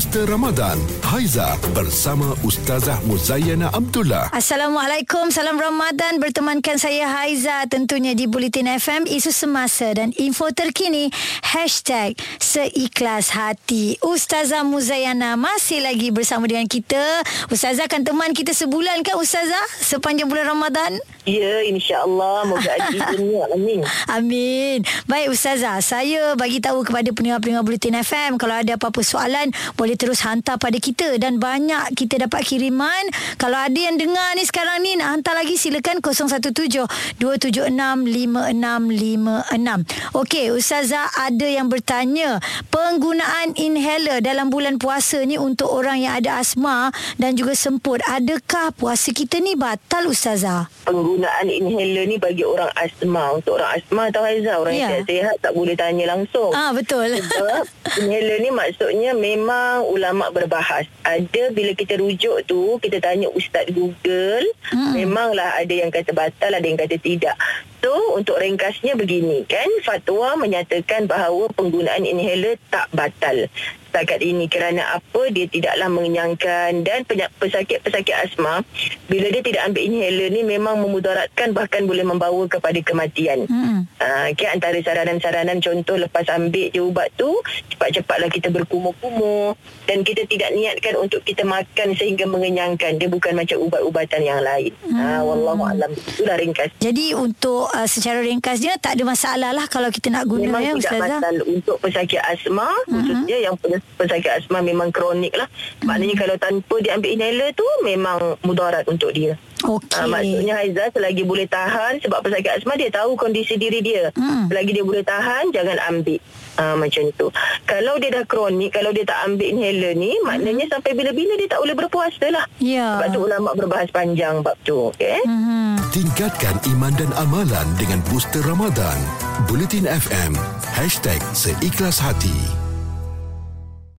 Booster Ramadan. Haiza bersama Ustazah Muzayana Abdullah. Assalamualaikum. Salam Ramadan. Bertemankan saya Haiza Tentunya di Bulletin FM Isu semasa dan info terkini Hashtag Seikhlas Hati. Ustazah Muzayana Masih lagi bersama dengan kita. Ustazah akan teman kita sebulan kan Ustazah? Sepanjang bulan Ramadan? Ya, insya-Allah. Moga haji dunia. Amin. Amin. Baik Ustazah, saya bagi tahu kepada pendengar-pendengar Bulletin FM kalau ada apa-apa soalan boleh terus hantar pada kita dan banyak kita dapat kiriman. Kalau ada yang dengar ni sekarang ni nak hantar lagi silakan 017 276 5656. Okey, Ustazah ada yang bertanya, penggunaan inhaler dalam bulan puasa ni untuk orang yang ada asma dan juga semput, adakah puasa kita ni batal Ustazah? Penggunaan inhaler ni bagi orang asma. Untuk orang asma atau Haiza, orang Ya. yang sihat tak boleh tanya langsung. Ah betul. Sebab inhaler ni maksudnya memang ulama berbahas. Ada bila kita rujuk tu, kita tanya Ustaz Google, Mm-mm. memanglah ada yang kata batal, ada yang kata tidak. So, untuk ringkasnya begini kan, fatwa menyatakan bahawa penggunaan inhaler tak batal. Setakat ini kerana apa? Dia tidaklah mengenyangkan dan pesakit-pesakit asma bila dia tidak ambil inhaler ni memang memudaratkan bahkan boleh membawa kepada kematian. Hmm. Ha, okay, antara saranan-saranan contoh lepas ambil je ubat tu cepat-cepatlah kita berkumur-kumur dan kita tidak niatkan untuk kita makan sehingga mengenyangkan. Dia bukan macam ubat-ubatan yang lain. Ha, wallahu alam. Itulah ringkas. Jadi untuk uh, secara ringkasnya tak ada masalah lah kalau kita nak guna memang ya tidak Ustazah. batal untuk pesakit asma khususnya yang pes- pesakit asma memang kronik lah maknanya kalau tanpa dia ambil inhaler tu memang mudarat untuk dia Okey. Ha, maksudnya Haizah selagi boleh tahan sebab pesakit asma dia tahu kondisi diri dia. Hmm. Selagi dia boleh tahan jangan ambil. Ha, macam tu. Kalau dia dah kronik, kalau dia tak ambil inhaler ni, maknanya sampai bila-bila dia tak boleh berpuasa lah. Ya. Sebab tu ulama berbahas panjang bab tu. Okay? Hmm. Tingkatkan iman dan amalan dengan Booster Ramadan Bulletin FM Hashtag Seikhlas Hati